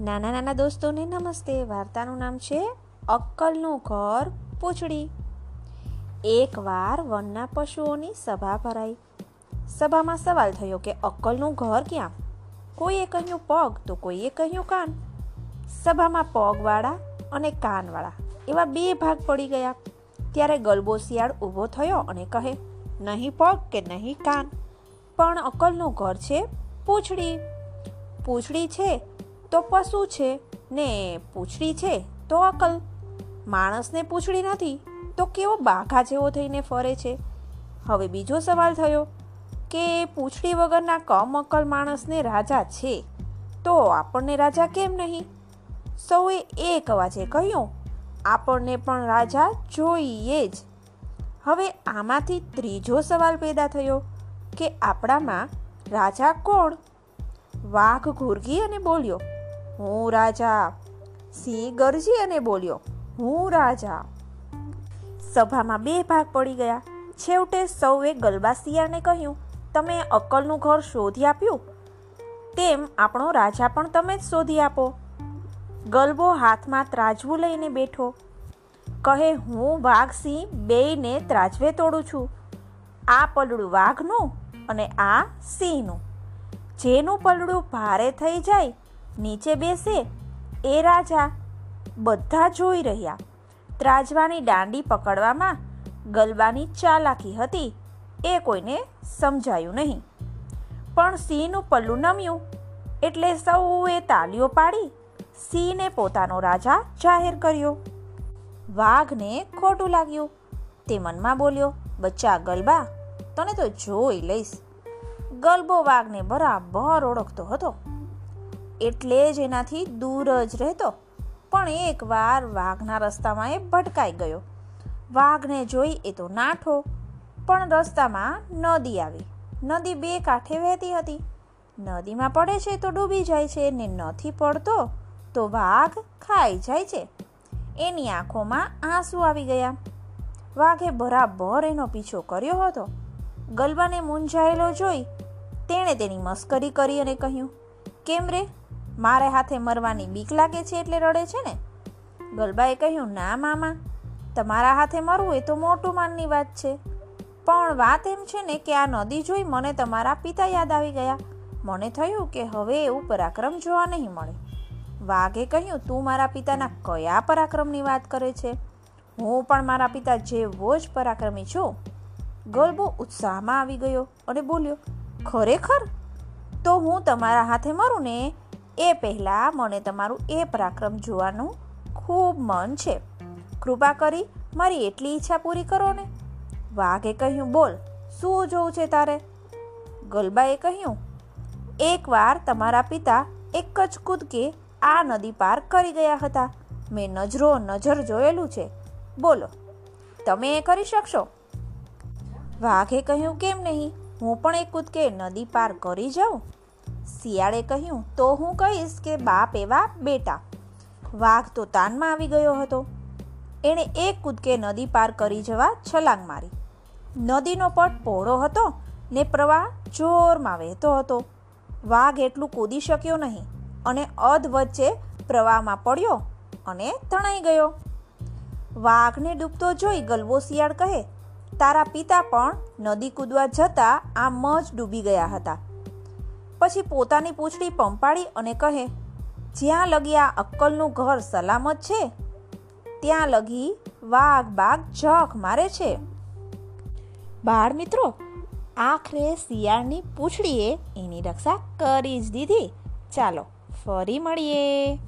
નાના નાના દોસ્તોને નમસ્તે. વાર્તાનું નામ છે અક્કલનું ઘર પૂછડી. એકવાર વનના પશુઓની સભા ભરાઈ. સભામાં સવાલ થયો કે અક્કલનું ઘર ક્યાં? કોઈએ કહ્યું પગ, તો કોઈએ કહ્યું કાન. સભામાં પગવાળા અને કાનવાળા એવા બે ભાગ પડી ગયા. ત્યારે ગલબો શિયાળ ઊભો થયો અને કહે, નહીં પગ કે નહીં કાન? પણ અક્કલનું ઘર છે પૂછડી. પૂછડી છે? તો પશુ છે ને પૂંછડી છે? તો અકલ. માણસને પૂંછડી નથી, તો કેવો બાઘા જેવો થઈને ફરે છે? હવે બીજો સવાલ થયો કે પૂંછડી વગરના કમ અકલ માણસને રાજા છે, તો આપણને રાજા કેમ નહીં? સૌએ એક અવાજે કહ્યું, આપણને પણ રાજા જોઈએ જ. હવે આમાંથી ત્રીજો સવાલ પેદા થયો કે આપણામાં રાજા કોણ? વાઘ ઘુરગી અને બોલ્યો હું રાજા. સિંહ ગરજી અને બોલ્યો, હું રાજા. સભામાં બે ભાગ પડી ગયા. છેવટે સૌએ ગલબા શિયાળને કહ્યું, તમે અક્કલનું ઘર શોધી આપ્યું? તેમ આપણો રાજા પણ તમે જ શોધી આપો. ગલબો હાથમાં ત્રાજવું લઈને બેઠો. કહે, હું વાઘ સિંહ બેયને ત્રાજવે તોડું છું. આ પલડું વાઘનું અને આ સિંહનું. જેનું પલડું ભારે થઈ જાય નીચે બેસે? એ રાજા બધા જોઈ રહ્યા. ત્રાજવાની દાંડી પકડવામાં ગલબાની ચાલાકી હતી. એ કોઈને સમજાયું નહીં. પણ સિંહનું પલ્લું નમ્યું. એટલે સૌએ તાલીઓ પાડી. સિંહને પોતાનો રાજા જાહેર કર્યો. વાઘને ખોટું લાગ્યું. તે મનમાં બોલ્યો, બચ્ચા ગલબા, તને તો જોઈ લઈશ. ગલબો વાઘને બરાબર ઓળખતો હતો. એટલે જ એનાથી દૂર જ રહેતો. પણ એકવાર વાઘના રસ્તામાં એ ભટકાઈ ગયો. વાઘને જોઈ એ તો નાઠો, પણ રસ્તામાં નદી આવી. નદી બે કાંઠે વહેતી હતી. નદીમાં પડે છે તો ડૂબી જાય છે, ને નથી પડતો તો વાઘ ખાઈ જાય છે. એની આંખોમાં આંસુ આવી ગયા. વાઘે બરાબર એનો પીછો કર્યો હતો. ગલબાને મૂંઝાયેલો જોઈ તેણે તેની મસ્કરી કરી અને કહ્યું, કેમ રે? મારે હાથે મરવાની બીક લાગે છે એટલે રડે છે ને? ગલબાએ કહ્યું, ના, મામા, તમારા હાથે મરવું એ તો મોટું માનની વાત છે. પણ વાત એમ છે ને કે આ નદી જોઈ મને તમારા પિતા યાદ આવી ગયા. મને થયું કે હવે એવું પરાક્રમ જોવા નહીં મળે. વાઘે કહ્યું, તું મારા પિતાના કયા પરાક્રમની વાત કરે છે? હું પણ મારા પિતા જેવો જ પરાક્રમી છું. ગલબો ઉત્સાહમાં આવી ગયો અને બોલ્યો, ખરેખર? તો હું તમારા હાથે મરું ને એ પહેલાં મને તમારું એ પરાક્રમ જોવાનું ખૂબ મન છે. કૃપા કરી મારી એટલી ઈચ્છા પૂરી કરો ને. વાઘે કહ્યું, બોલ, શું જોવું છે તારે? ગલબાએ કહ્યું, એકવાર તમારા પિતા એક જ કૂદકે આ નદી પાર કરી ગયા હતા. મેં નજરો નજર જોયેલું છે. બોલો, તમે એ કરી શકશો? વાઘે કહ્યું, કેમ નહીં? હું પણ એક કૂદકે નદી પાર કરી જાઉં? શિયાળે કહ્યું, તો હું કહીશ કે બાપ એવા બેટા. વાઘ તો તાનમાં આવી ગયો હતો. એણે એક કૂદકે નદી પાર કરી જવા છલાંગ મારી. નદીનો પટ પહોળો હતો ને પ્રવાહ જોરમાં વહેતો હતો. વાઘ એટલું કૂદી શક્યો નહીં અને અધ વચ્ચે પ્રવાહમાં પડ્યો અને તણાઈ ગયો. વાઘને ડૂબતો જોઈ ગલવો શિયાળ કહે, તારા પિતા પણ નદી કૂદવા જતા આમ જ ડૂબી ગયા હતા. પછી પોતાની પૂંછડી પંપાડી અને કહે, જ્યાં લગી આ અક્કલનું ઘર સલામત છે, ત્યાં લગી વાઘ બાગ જખ મારે છે. બાળ મિત્રો આખરે શિયાળની પૂંછડીએ એની રક્ષા કરી જ દીધી. ચાલો, ફરી મળીએ.